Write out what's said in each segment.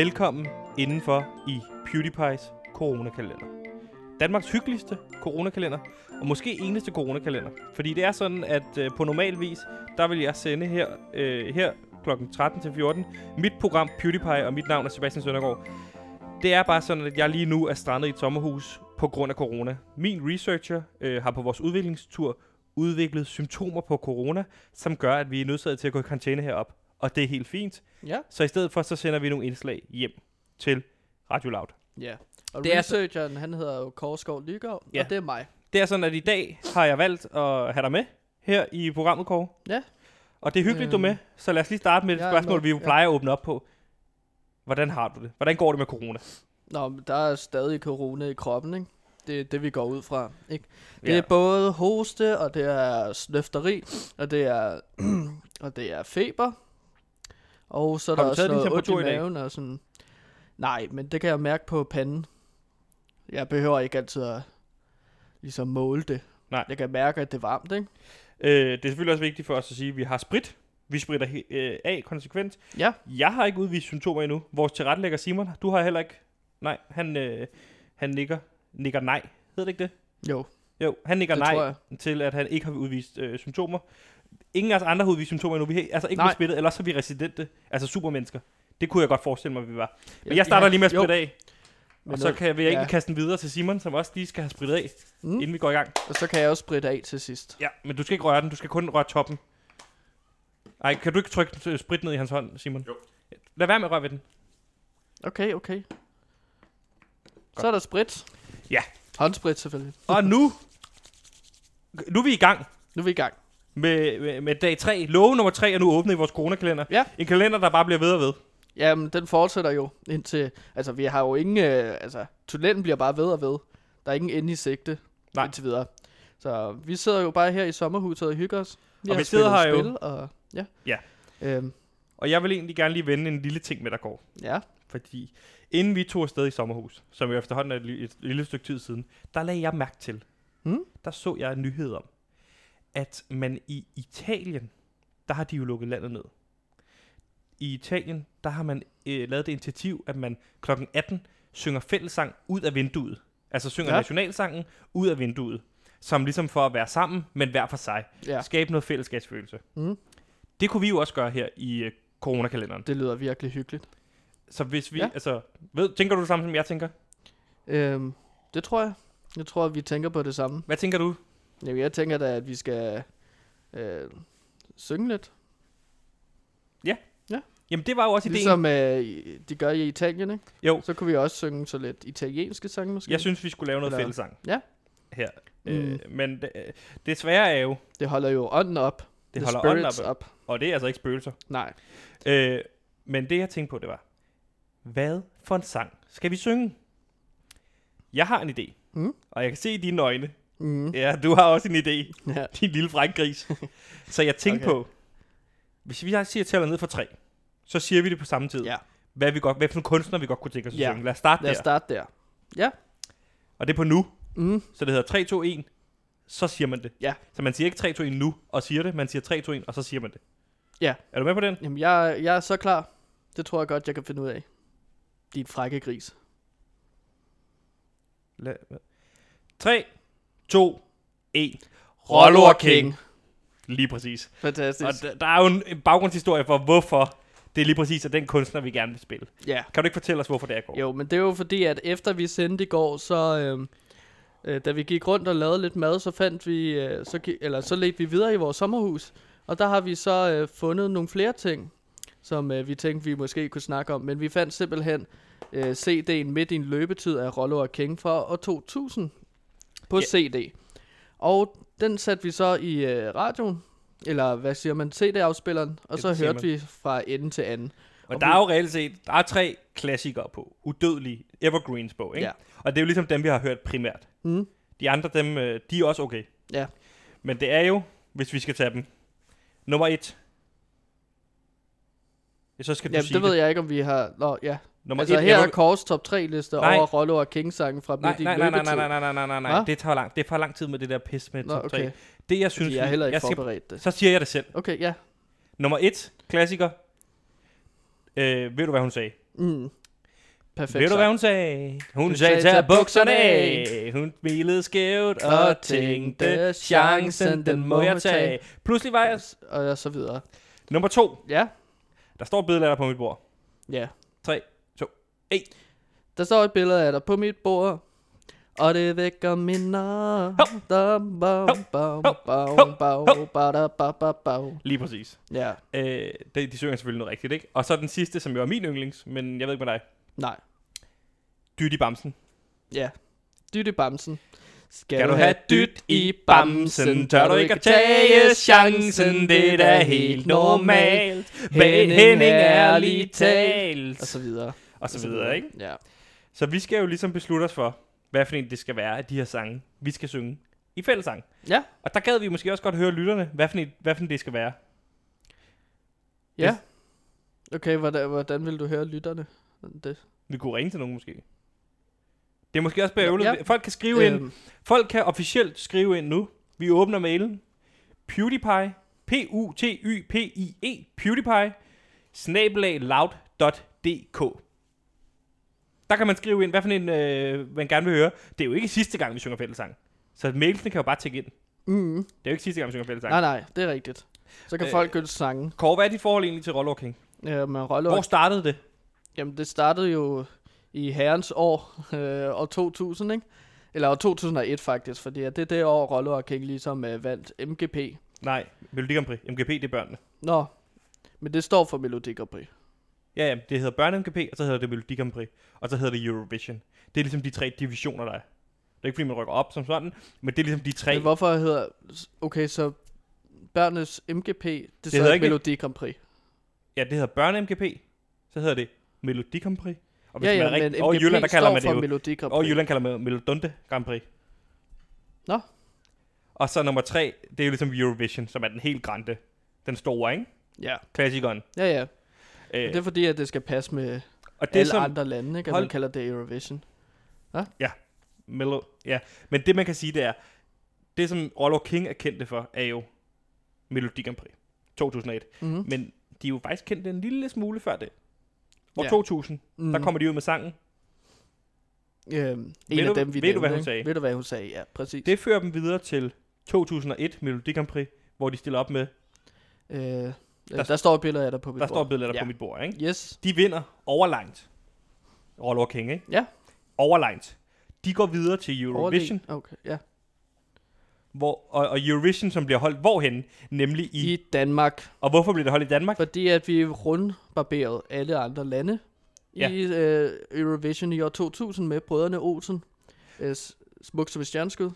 Velkommen indenfor i PewDiePie's coronakalender. Danmarks hyggeligste coronakalender, og måske eneste coronakalender. Fordi det er sådan, at øh, på normal vis, der vil jeg sende her, øh, her kl. 13 til 14 mit program PewDiePie, og mit navn er Sebastian Søndergaard. Det er bare sådan, at jeg lige nu er strandet i et sommerhus på grund af corona. Min researcher øh, har på vores udviklingstur udviklet symptomer på corona, som gør, at vi er nødsaget til at gå i karantæne herop. Og det er helt fint. Ja. Så i stedet for, så sender vi nogle indslag hjem til Radio Loud. Ja. Og Det er så- researcheren, han hedder jo Korsgaard Lygaard, Ja. og det er mig. Det er sådan, at i dag har jeg valgt at have dig med her i programmet, Kåre. Ja. Og det er hyggeligt, du er med. Så lad os lige starte med et er spørgsmål, vi jo ja. plejer at åbne op på. Hvordan har du det? Hvordan går det med corona? Nå, men der er stadig corona i kroppen, ikke? Det er det, vi går ud fra, ikke? Det Ja. er både hoste, og det er snøfteri, og det er, og det er feber. Og så er der også noget ondt i maven og sådan. Nej, men det kan jeg mærke på panden. Jeg behøver ikke altid at ligesom måle det. Nej. Jeg kan mærke, at det er varmt, ikke? Øh, det er selvfølgelig også vigtigt for os at sige, at vi har sprit. Vi spritter øh, af konsekvent. Ja. Jeg har ikke udvist symptomer endnu. Vores tilrettelægger Simon, du har heller ikke. Nej, han, øh, han nikker, nikker nej. Hedder det ikke det? Jo, Jo, han nikker det nej til, at han ikke har udvist øh, symptomer. Ingen af os andre har udvist symptomer endnu. Vi har altså ikke Nej. smittet, ellers er vi residente, altså supermennesker. Det kunne jeg godt forestille mig, at vi var. Men Ja, jeg starter ja, lige med at spritte af. Men Og så kan, vil jeg ikke ja. kaste den videre til Simon, som også lige skal have sprittet af, Mm. inden vi går i gang. Og så kan jeg også spritte af til sidst. Ja, men du skal ikke røre den, du skal kun røre toppen. Ej, kan du ikke trykke øh, sprit ned i hans hånd, Simon? Jo. Lad være med at røre ved den. Okay, okay. Så er der sprit. Ja. Håndsprit selvfølgelig. Og nu, nu er vi i gang Nu er vi i gang. Med, med, med dag 3. Love nummer 3 er nu åbnet i vores coronakalender. Ja. En kalender, der bare bliver ved og ved. Jamen, den fortsætter jo indtil... Altså, vi har jo ingen... Øh, altså, tunnelen bliver bare ved og ved. Der er ingen ende i sigte Nej. indtil videre. Så vi sidder jo bare her i sommerhuset og hygger os. Vi Og har vi sidder her jo- spil, og ja. Ja. Øhm, Og jeg vil egentlig gerne lige vende en lille ting med dig, Kåre. ja. Fordi inden vi tog afsted i sommerhus, som jo efterhånden er et, et lille stykke tid siden, der lagde jeg mærke til, Mm. der så jeg en nyhed om, at man i Italien, der har de jo lukket landet ned. I Italien, der har man øh, lavet det initiativ, at man kl. 18 synger fællessang ud af vinduet. Altså synger ja. Nationalsangen ud af vinduet. Som ligesom for at være sammen, men hver for sig. Ja. Skabe noget fællesskabsfølelse. Mm. Det kunne vi jo også gøre her i øh, coronakalenderen. Det lyder virkelig hyggeligt. Så hvis vi, ja. altså, ved, tænker du det samme, som jeg tænker? Øhm, det tror jeg. Jeg tror, at vi tænker på det samme. Hvad tænker du? Jamen, jeg tænker da, at vi skal øh, synge lidt. Jamen, det var jo også ideen. Ligesom øh, de gør i Italien, ikke? Jo, Så kunne vi også synge så lidt italienske sange, måske. jeg synes, vi skulle lave noget Eller- fællessang. Ja. Her. Mm. Øh, men det, det svære er jo, Det holder jo ånden op. det The holder ånden op, up. og det er altså ikke spøgelser. Nej. Øh, men det, jeg tænkte på, det var, hvad for en sang skal vi synge? Jeg har en idé, Mm. og jeg kan se i dine øjne. Mm. Ja, du har også en idé, Ja. din lille frækgris. Så jeg tænkte Okay. på, hvis vi siger tæller ned fra tre, så siger vi det på samme tid. ja. Hvad, vi godt, hvad for en kunstner vi godt kunne tænke os at Ja. synge. Lad os starte Lad os der. starte der. Ja. Og det er på nu. Mm. Så det hedder 3, 2, 1. Så siger man det. Ja. Så man siger ikke 3, 2, 1 nu og siger det. Man siger 3, 2, 1 og så siger man det. Ja. Er du med på den? Jamen, jeg, jeg er så klar. Det tror jeg godt, jeg kan finde ud af. Din frække gris. 3, 2, 1. Rollo og King. Lige præcis. Fantastisk. Og der, der er jo en- en baggrundshistorie for, hvorfor det er lige præcis er den kunstner, vi gerne vil spille. ja. Kan du ikke fortælle os, hvorfor det er, går? Jo, men det er jo fordi, at efter vi sendte i går, så... Øh, øh, da vi gik rundt og lavede lidt mad, så fandt vi... Øh, så, eller så ledte vi videre i vores sommerhus. Og der har vi så øh, fundet nogle flere ting, som øh, vi tænkte, vi måske kunne snakke om. Men vi fandt simpelthen øh, CD'en Midt i en løbetid af Rollo og King fra år 2000 på Ja. CD. Og den satte vi så i øh, radioen, eller hvad siger man, CD-afspilleren, og så det siger hørte vi fra ende til anden. Og Og der vi- er jo reelt set, der er tre klassikere på. Udødelige evergreens på, ikke? Ja. Og det er jo ligesom dem, vi har hørt primært. Mm. De andre, dem, øh, de er også okay. Ja. Men det er jo, hvis vi skal tage dem. Nummer et. Ja, så skal du Jamen, sige det ved jeg ikke, om vi har... Nå, ja. Nummer altså, et, her er vil- Kors top 3 liste Nej. over Rollo og King-sangen fra Nej, Midt i nej, nej, nej, nej, nej, nej, nej, nej, nej. Hva? Det tager lang, det er for lang tid med det der pis med Nå, top 3. okay. Det jeg synes, Fordi jeg er heller ikke jeg skal, forberedt det. så siger jeg det selv. Okay, ja. Nummer et, klassiker. Øh, ved du, hvad hun sagde? Mm. perfekt Ved du, hvad hun sagde? Hun Hun sagde, tag "Tag bukserne af. Hun smilede skævt og tænkte, chancen, den må jeg tage. Pludselig var jeg... Og så videre. Nummer to. Ja, Der står et billede af dig på mit bord. ja. 3, 2, 1. Der står et billede af dig på mit bord. Og det vækker minder. Lige præcis. Ja, Øh, de, de synger selvfølgelig noget rigtigt, ikke? Og så den sidste, som jo er min yndlings, men jeg ved ikke med dig. nej. Dyt i bamsen. Ja. Dyt i bamsen. Skal du have dyt i bamsen, tør du ikke at tage chancen, det er da helt normalt. Bag Henning er lige Og talt. så videre. Og så videre, ikke? Ja. Så vi skal jo ligesom beslutte os for, hvad for en det skal være af de her sange, vi skal synge i fællesang. Ja. Og der gad vi måske også godt høre lytterne, hvad for en, hvad for en det skal være. Ja. Okay, hvordan, hvordan vil du høre lytterne? Det. Vi kunne ringe til nogen måske. Det er måske også bævlet. Ja. Ja. Folk kan skrive ind. Øhm, Folk kan officielt skrive ind nu. Vi åbner mailen. PewDiePie. P-U-T-Y-P-I-E. PewDiePie. Snabelag loud.dk. Der kan man skrive ind, hvad for en øh, man gerne vil høre. Det er jo ikke sidste gang, vi synger fællesang. Så mailene kan jo bare tække ind. mm, Det er jo ikke sidste gang, vi synger fællesang. nej, nej, det er rigtigt. Så kan Øh, folk ønske sange. Kåre, hvad er dit forhold egentlig til Roller King? Ja, men Rolle Hvor startede det? Jamen, det startede jo i herrens år, øh, år 2000, ikke? Eller år 2001 faktisk, fordi det er det år, Rollo King ligesom øh, vandt MGP. Nej, Melodi Grand Prix. MGP, det er børnene. Nå, men det står for Melodi Grand Prix. Ja, ja, det hedder børne MGP, og så hedder det Melodi Grand Prix, og så hedder det Eurovision. Det er ligesom de tre divisioner, der er. Det er ikke fordi, man rykker op som sådan, men det er ligesom de tre. Men hvorfor hedder... Okay, så børnenes MGP, det, det hedder så ikke- Melodi Grand Prix. Ja, det hedder børne MGP, så hedder det Melodi Grand Prix. Og hvis Ja, man ja, er men rigtig, MGP og i Jylland, der kalder man det jo, Melodi Grand Prix. i Jylland kalder man det Melodunde Grand Prix. Nå. Og så nummer tre, det er jo ligesom Eurovision, som er den helt grande, den store, ikke? Ja, Klassikeren. ja, ja. Øh, Det er fordi, at det skal passe med og det alle som, andre lande, ikke? At Hold- man kalder det Eurovision. Melo, ja. Men det man kan sige, det er, det som Rollo King er kendte for, er jo Melodi Grand Prix 2001. Mm-hmm. Men de er jo faktisk kendt en lille smule før det. År Ja. 2000, Mm. der kommer de ud med sangen. Øhm, en Ved af du- dem, vi ved du, hvad nævnte, hun ikke? sagde? Ved du, hvad hun sagde? Ja, præcis. Det fører dem videre til 2001 Melodi Grand Prix, hvor de stiller op med, Øh, der, Der- der står et billede af dig på mit der bord. står billeder ja. på mit bord, ikke? Yes. De vinder overlangt. Rollo King, ikke? Ja. Overlangt. De går videre til Eurovision, Overleg- Okay, ja. hvor, og, og Eurovision, som bliver holdt hvorhen? Nemlig i, I Danmark. Og hvorfor bliver det holdt i Danmark? Fordi at vi rundbarberede alle andre lande Ja. i øh, Eurovision i år 2000 med brødrene Olsen. Øh, smuk som et stjerneskud.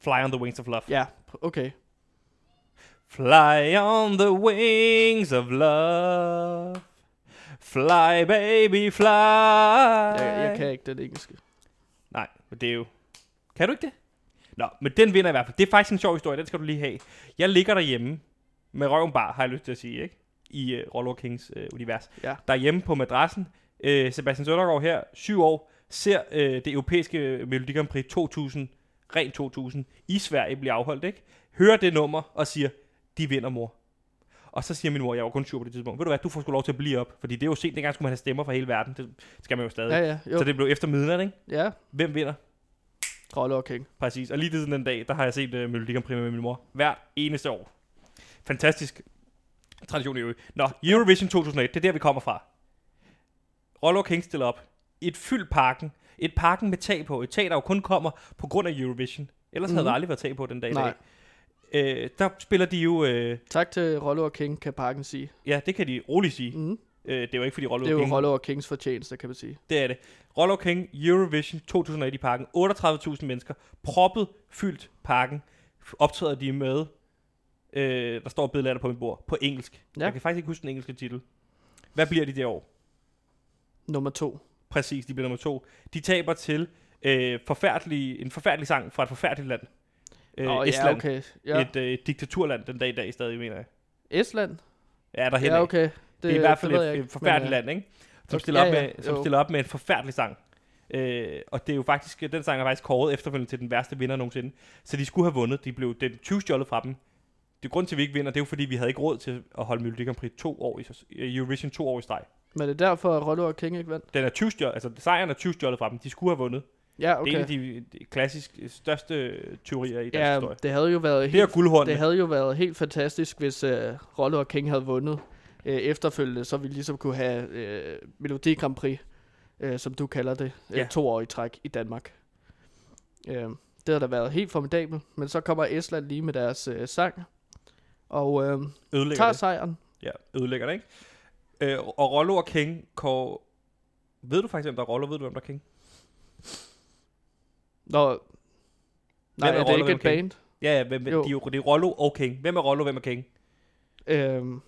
Fly on the Wings of Love. Ja, okay. Fly on the wings of love. Fly, baby, fly. Jeg, jeg kan ikke den engelske. Nej, men det er jo... Kan du ikke det? Nå, men den vinder i hvert fald. Det er faktisk en sjov historie, den skal du lige have. Jeg ligger derhjemme med røven bar, har jeg lyst til at sige, ikke? I uh, Rollo Kings uh, univers. Ja. Derhjemme på madrassen. Uh, Sebastian Søndergaard her, syv år, ser uh, det europæiske Melodi Grand Prix 2000, rent 2000, i Sverige bliver afholdt, ikke? Hører det nummer og siger, de vinder, mor. Og så siger min mor, jeg var kun syv på det tidspunkt, ved du hvad, du får sgu lov til at blive op, fordi det er jo sent, dengang skulle man have stemmer fra hele verden, det skal man jo stadig. Ja, ja. Jo. Så det blev efter midnat, ikke? Ja, Hvem vinder? Rolle og King. Præcis. Og lige siden den dag, der har jeg set uh, Melodi Grand Prix med min mor. Hver eneste år. Fantastisk tradition i øvrigt. Nå, Eurovision 2001, det er der, vi kommer fra. Rollo King stiller op. Et fyldt parken. Et parken med tag på. Et tag, der jo kun kommer på grund af Eurovision. Ellers mm-hmm. havde Mhm. der aldrig været tag på den dag i dag. Øh, der spiller de jo... Øh, Tak til Rolle og King, kan parken sige. ja, det kan de roligt sige. Mm. Øh, det er jo ikke, fordi Rollo Det er jo King... Rolle og Kings fortjeneste, kan man sige. Det er det. Rollo King Eurovision 2001 i parken. 38.000 mennesker. Proppet, fyldt parken. Optræder de med, øh, der står et billede af det på mit bord, på engelsk. Ja. Jeg kan faktisk ikke huske den engelske titel. Hvad bliver de det år? Nummer to. Præcis, de bliver nummer to. De taber til øh, forfærdelig, en forfærdelig sang fra et forfærdeligt land. Øh, Åh, Estland. ja, okay. Ja. Et, øh, et diktaturland den dag i dag stadig, mener jeg. Estland? Ja, der Ja, okay. Det, Det er i hvert fald et, ikke, et forfærdeligt men, øh, land, ikke? Som, okay, stiller op, ja, ja, med, som stiller op med en forfærdelig sang. Øh, og det er jo faktisk, den sang er faktisk kåret efterfølgende til den værste vinder nogensinde. Så de skulle have vundet. De blev den 20 stjålet fra dem. Det grund til, at vi ikke vinder, det er jo fordi, vi havde ikke råd til at holde Melodi Grand Prix to år i, Eurovision to år i streg. Men det er derfor, at Rollo og King ikke vandt? Den er 20 stjålet, altså sejren er 20 stjålet fra dem. De skulle have vundet. Ja, Okay. Det er en af de, de klassisk største teorier i dansk Ja, historie. det havde jo været Det er helt, guldhornene. det havde jo været helt fantastisk, hvis uh, Rollo og King havde vundet uh, efterfølgende, så vi ligesom kunne have uh, Melodi Grand Prix, uh, som du kalder det, uh, Ja. to år i træk i Danmark. Uh, det havde da været helt formidabelt, men så kommer Estland lige med deres uh, sang, og uh, ødelægger tager det. sejren. Ja, ødelægger det, ikke? Øh, og Rollo og King, Kår... Ved du faktisk, hvem der er Rollo? Ved du, hvem der er King? Når, nej, Hvem er er det Rollo, ikke et er band? Ja, ja, hvem, de, Jo. er jo- det er Rollo og King. Hvem er Rollo, hvem er King? Uh,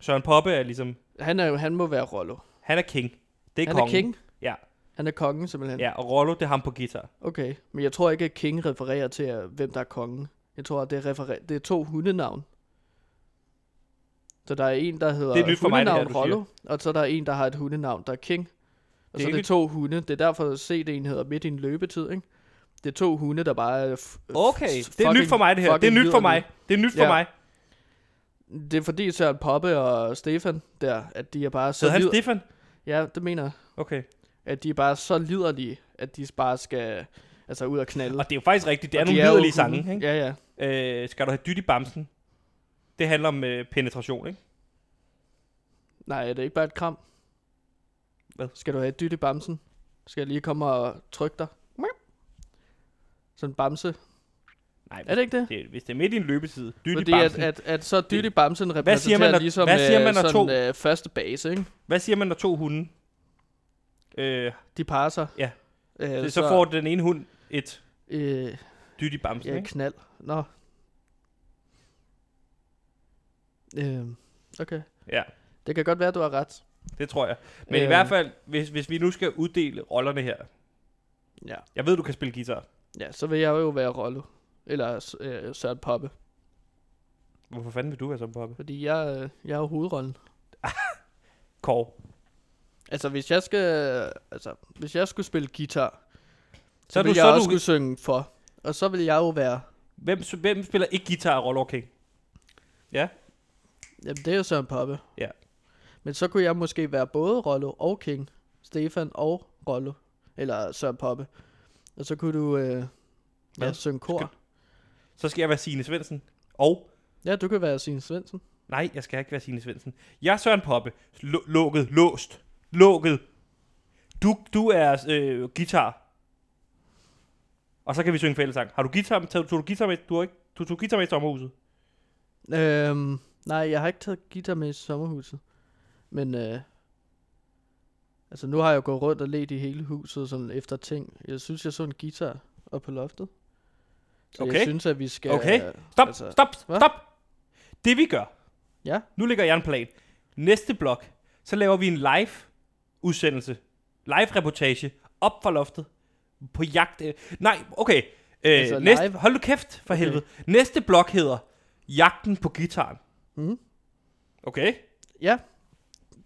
Søren Poppe er ligesom... han, er, jo- han må være Rollo. Han er King. Det er Han kongen. er King? Ja. Han er kongen simpelthen? Ja, og Rollo, det er ham på guitar. Okay, men jeg tror ikke, at King refererer til, hvem der er kongen. Jeg tror, at det, referer- det er to hundenavn. Så der er en, der hedder Det er nyt for mig, det her, du siger. Rollo, og så er der en, der har et hundenavn, der er King. Og Det er så er det to hunde. Det er derfor, CD'en hedder Midt i en løbetid, ikke? Det er to hunde, der bare er... Okay, f- det er nyt for mig, det her. Det er fucking nyt for mig. Det er nyt for Ja. mig. Det er fordi Søren Poppe og Stefan der, at de er bare så... Så han Stefan? Ja, det mener jeg. Okay. At de er bare så liderlige, at de bare skal altså ud og knalde. Og det er jo faktisk rigtigt. Det er Og de nogle jo liderlige sange, ikke? Ja, ja. Øh, skal du have dyt i bamsen? Det handler om øh, penetration, ikke? Nej, er det ikke bare et kram? Hvad? Skal du have et dyt i bamsen? Skal jeg lige komme og trykke dig? Sådan en bamse. Nej, Er det ikke det? det, hvis det er midt i en løbetid, dyt i Fordi at, bamsen. at, at så dyt i bamsen repræsenterer Hvad siger man, når- ligesom hvad siger øh, man, når sådan to- øh, første base, ikke? Hvad siger man, når to hunde... Øh, De parer sig. Ja. Øh, så, så får den ene hund et Øh, dyt i bamsen, ja, ikke? knald. Nå. Øh, okay. Ja, Det kan godt være, du har ret. Det tror jeg. Men i Øh. hvert fald, hvis, hvis vi nu skal uddele rollerne her. Ja. Jeg ved, du kan spille guitar. Ja, så vil jeg jo være Rollo. Eller øh, Søren Poppe. Hvorfor fanden vil du være så poppe? Fordi jeg, øh, jeg er jo hovedrollen. Kåre. Altså, hvis jeg skal, altså, hvis jeg skulle spille guitar, så, Så er ville du- jeg så også du- skulle synge for. Og så vil jeg jo være, Hvem, hvem spiller ikke guitar af Rollo King? Ja? jamen det er jo Søren Poppe. Ja. Men så kunne jeg måske være både Rollo og King. Stefan og Rollo. Eller Søren Poppe. Og så kunne du, øh, ja, Hvad? synge kor. Skal- Så skal jeg være Signe Svendsen. Og Ja, du kan være Signe Svendsen. Nej, jeg skal ikke være Signe Svendsen. Jeg er Søren Poppe. Lu- lukket. Låst. Lukket. Du, du er øh, guitar. Og så kan vi synge fællesang. Har du guitar? Tog, tog du guitar med? Du har ikke, du tog guitar med i sommerhuset? Øhm, nej, jeg har ikke taget guitar med i sommerhuset. Men, øh, altså nu har jeg jo gået rundt og let i hele huset sådan efter ting. Jeg synes, jeg så en guitar op på loftet. Så Okay. jeg synes, at vi skal... Okay. Stop, altså, stop, stop. Det vi gør. Ja. Nu lægger jeg en plan. Næste blok, så laver vi en live udsendelse. Live reportage op fra loftet. På jagt. Øh, nej, okay. Øh, Altså næste, live? hold nu kæft for Okay. helvede. Næste blok hedder Jagten på gitaren. Mhm. Okay? Ja,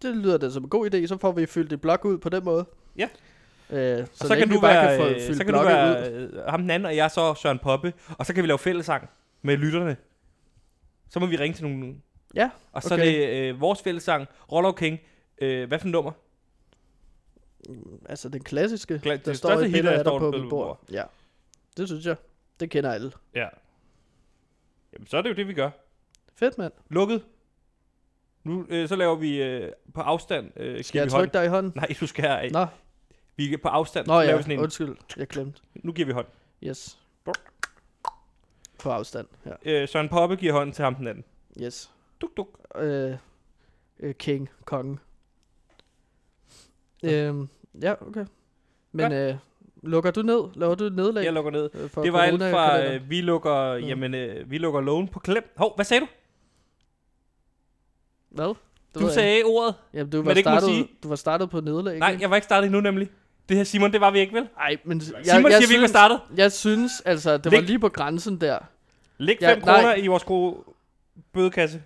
det lyder da som en god idé. Så får vi fyldt et blok ud på den måde. Ja. Øh, så, Og så længe kan du bare være, kan få øh, så kan du være ud. øh, ham den anden, og jeg så Søren Poppe. Og så kan vi lave fællesang med lytterne. Så må vi ringe til nogle... Ja, Og så okay. er det øh, vores fællesang, Rollo King. Øh, hvad for en nummer? Altså den klassiske, Kla- der det står et billede af dig på mit bord. Ja, det synes jeg. Det kender alle. Ja. Jamen, så er det jo det, vi gør. Fedt, mand. Lukket. Nu, øh, så laver vi øh, på afstand. Øh, Skal jeg trykke dig i hånden? Nej, du skal have. Nå, Vi er på afstand. Nå laver ja, vi sådan en. undskyld. Jeg glemte. Nu giver vi hånd. Yes. På afstand, ja. Øh, Søren Poppe giver hånd til ham den anden. Yes. Duk, duk. Øh, øh, king, kongen. Øhm, ja, okay. Men øh, lukker du ned? Laver du et nedlag? Jeg lukker ned. øh, for Det var alt fra, øh, vi lukker, Mm. jamen, øh, vi lukker lån på klem. Hov, hvad sagde du? Hvad? Det Du jeg sagde ordet. ikke. Jamen, du var, det ikke må startet, sige. du var startet på nedlag, Nej, ikke? jeg var ikke startet endnu nemlig. Det her Simon, det var vi ikke, vel? Ej, men jeg, Simon siger, vi ikke var synes, startet. jeg synes, altså, det Læg- var lige på grænsen der. Læg Ja, 5 nej. kroner i vores gode bødekasse.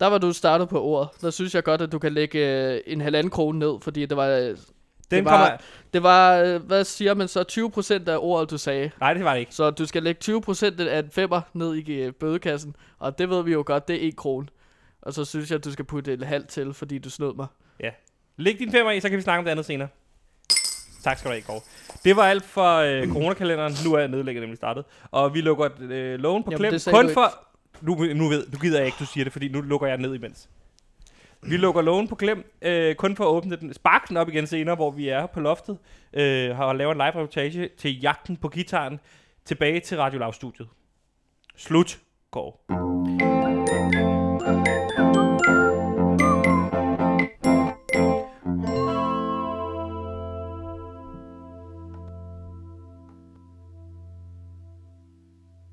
Der var du startet på ordet. Der synes jeg godt, at du kan lægge øh, en halvanden krone ned, fordi det var, øh, Den Det var- kommer... det var, øh, hvad siger man så, 20% af ordet, du sagde. Nej, det var det ikke. Så du skal lægge 20% af en femmer ned i øh, bødekassen, og det ved vi jo godt, det er 1 krone. Og så synes jeg, at du skal putte et halvt til, fordi du snød mig. Læg din femmer i, så kan vi snakke om det andet senere. Tak skal du have, Kåre. Det var alt for øh, coronakalenderen. Nu er nedlægget nemlig startet. Og vi lukker øh, loven på Jamen, klem. Kun for... Nu, nu ved du gider jeg ikke, du siger det, fordi nu lukker jeg ned imens. Vi lukker lågen på klem, øh, kun for at åbne den, sparke den op igen senere, hvor vi er på loftet, øh, har lavet en live reportage til jagten på gitaren, tilbage til Radio Lav studiet. Slut, går.